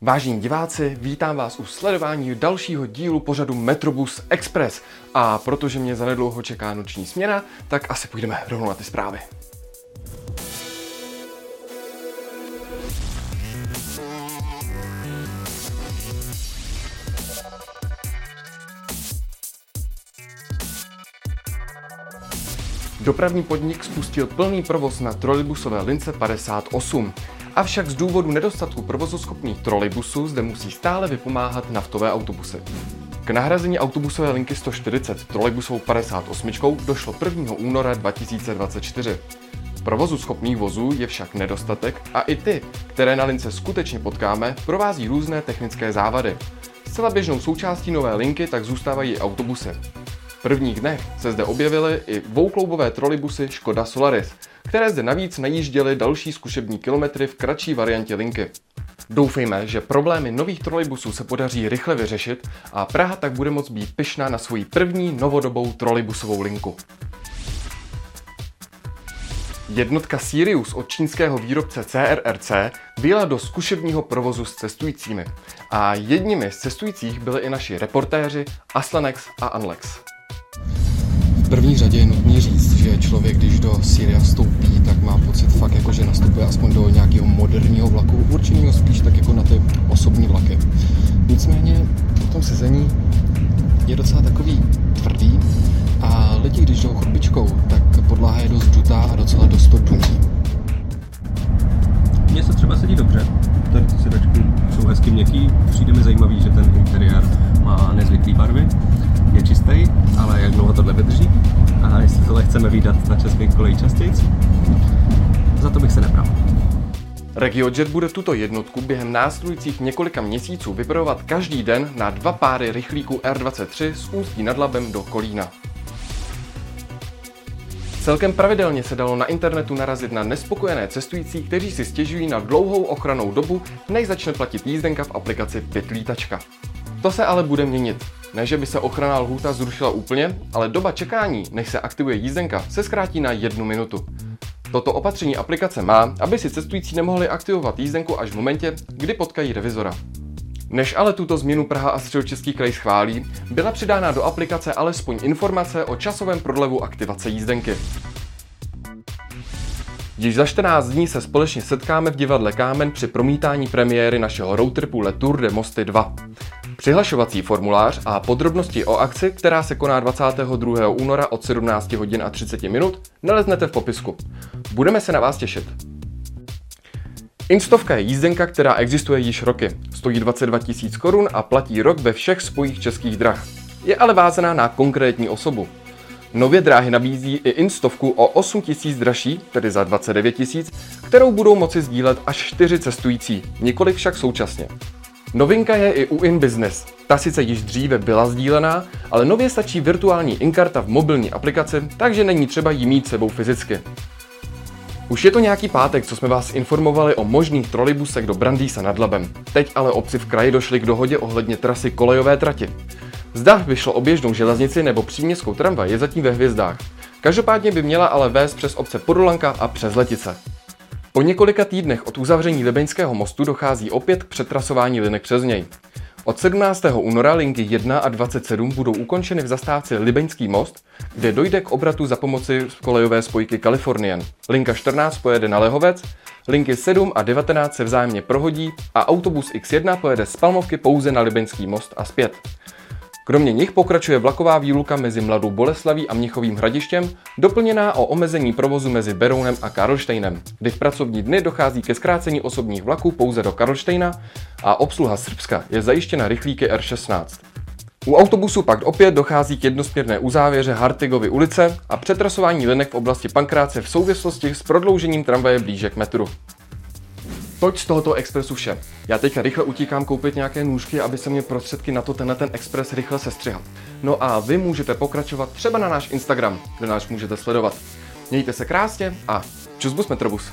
Vážení diváci, vítám vás u sledování dalšího dílu pořadu Metrobus Express. A protože mě zanedlouho čeká noční směna, tak asi půjdeme rovnou na ty zprávy. Dopravní podnik spustil plný provoz na trolejbusové lince 58. Avšak z důvodu nedostatku provozoschopných trolejbusů zde musí stále vypomáhat naftové autobusy. K nahrazení autobusové linky 140 trolejbusovou 58 došlo 1. února 2024. Provozu schopných vozů je však nedostatek a i ty, které na lince skutečně potkáme, provází různé technické závady. Zcela běžnou součástí nové linky tak zůstávají autobusy. Prvních dnech se zde objevily i dvoukloubové trolejbusy Škoda Solaris, které zde navíc najížděly další zkušební kilometry v kratší variantě linky. Doufejme, že problémy nových trolejbusů se podaří rychle vyřešit a Praha tak bude moct být pyšná na svoji první novodobou trolejbusovou linku. Jednotka Sirius od čínského výrobce CRRC vyjela do zkušebního provozu s cestujícími. A jedními z cestujících byli i naši reportéři Aslanex a Anlex. V první řadě je nutný říct, že člověk, když do Syria vstoupí, tak má pocit fakt jako, že nastupuje aspoň do nějakého moderního vlaku, určeného spíš tak jako na ty osobní vlaky. Nicméně v tom sezení je docela takový tvrdý a lidi, když jdou chodbičkou, tak podlaha je dost dutá a docela dost to duní. Mně se třeba sedí dobře, ty sedačky jsou hezky měkký, přijde mi zajímavý, že ten interiér má nezvyklý barvy, je čistý, ale jak tohle vydrží a jestli tohle chceme výdat na českých kolejí častěji, za to bych se nebral. RegioJet bude tuto jednotku během následujících několika měsíců vypravovat každý den na dva páry rychlíků R23 z Ústí nad Labem do Kolína. Celkem pravidelně se dalo na internetu narazit na nespokojené cestující, kteří si stěžují na dlouhou ochranou dobu, než začne platit jízdenka v aplikaci Pětlítačka. To se ale bude měnit. Ne, že by se ochranná lhůta zrušila úplně, ale doba čekání, než se aktivuje jízdenka, se zkrátí na jednu minutu. Toto opatření aplikace má, aby si cestující nemohli aktivovat jízdenku až v momentě, kdy potkají revizora. Než ale tuto změnu Praha a Středočeský kraj schválí, byla přidána do aplikace alespoň informace o časovém prodlevu aktivace jízdenky. Již za 14 dní se společně setkáme v divadle Kámen při promítání premiéry našeho roadtripu Le Tour de Mosty 2. Přihlašovací formulář a podrobnosti o akci, která se koná 22. února od 17 hodin a 30 minut, naleznete v popisku. Budeme se na vás těšit. Instovka je jízdenka, která existuje již roky. Stojí 22 000 korun a platí rok ve všech spojích českých drah. Je ale vázaná na konkrétní osobu. Nově dráhy nabízí i instovku o 8 000 dražší, tedy za 29 000, kterou budou moci sdílet až 4 cestující, několik však současně. Novinka je i u InBusiness. Ta sice již dříve byla sdílená, ale nově stačí virtuální inkarta v mobilní aplikaci, takže není třeba jí mít sebou fyzicky. Už je to nějaký pátek, co jsme vás informovali o možných trolejbusech do Brandýsa nad Labem. Teď ale obci v kraji došli k dohodě ohledně trasy kolejové trati. Zda vyšlo o běžnou železnici nebo příměstskou tramvaj je zatím ve hvězdách. Každopádně by měla ale vést přes obce Podolanka a přes Letice. Po několika týdnech od uzavření Libeňského mostu dochází opět k přetrasování linek přes něj. Od 17. února linky 1 a 27 budou ukončeny v zastávce Libeňský most, kde dojde k obratu za pomoci kolejové spojky Californian. Linka 14 pojede na Lehovec, linky 7 a 19 se vzájemně prohodí a autobus X1 pojede z Palmovky pouze na Libeňský most a zpět. Kromě nich pokračuje vlaková výluka mezi Mladou Boleslaví a Mnichovým hradištěm, doplněná o omezení provozu mezi Berounem a Karlštejnem, kdy v pracovní dny dochází ke zkrácení osobních vlaků pouze do Karlštejna a obsluha Srbska je zajištěna rychlíky R16. U autobusu pak opět dochází k jednosměrné uzávěře Hartigovy ulice a přetrasování linek v oblasti Pankráce v souvislosti s prodloužením tramvaje blíže k metru. Toť z tohoto expresu vše. Já teď rychle utíkám koupit nějaké nůžky, aby se mě prostředky na to tenhle ten expres rychle sestřihal. No a vy můžete pokračovat třeba na náš Instagram, kde nás můžete sledovat. Mějte se krásně a čus bus Metrobus.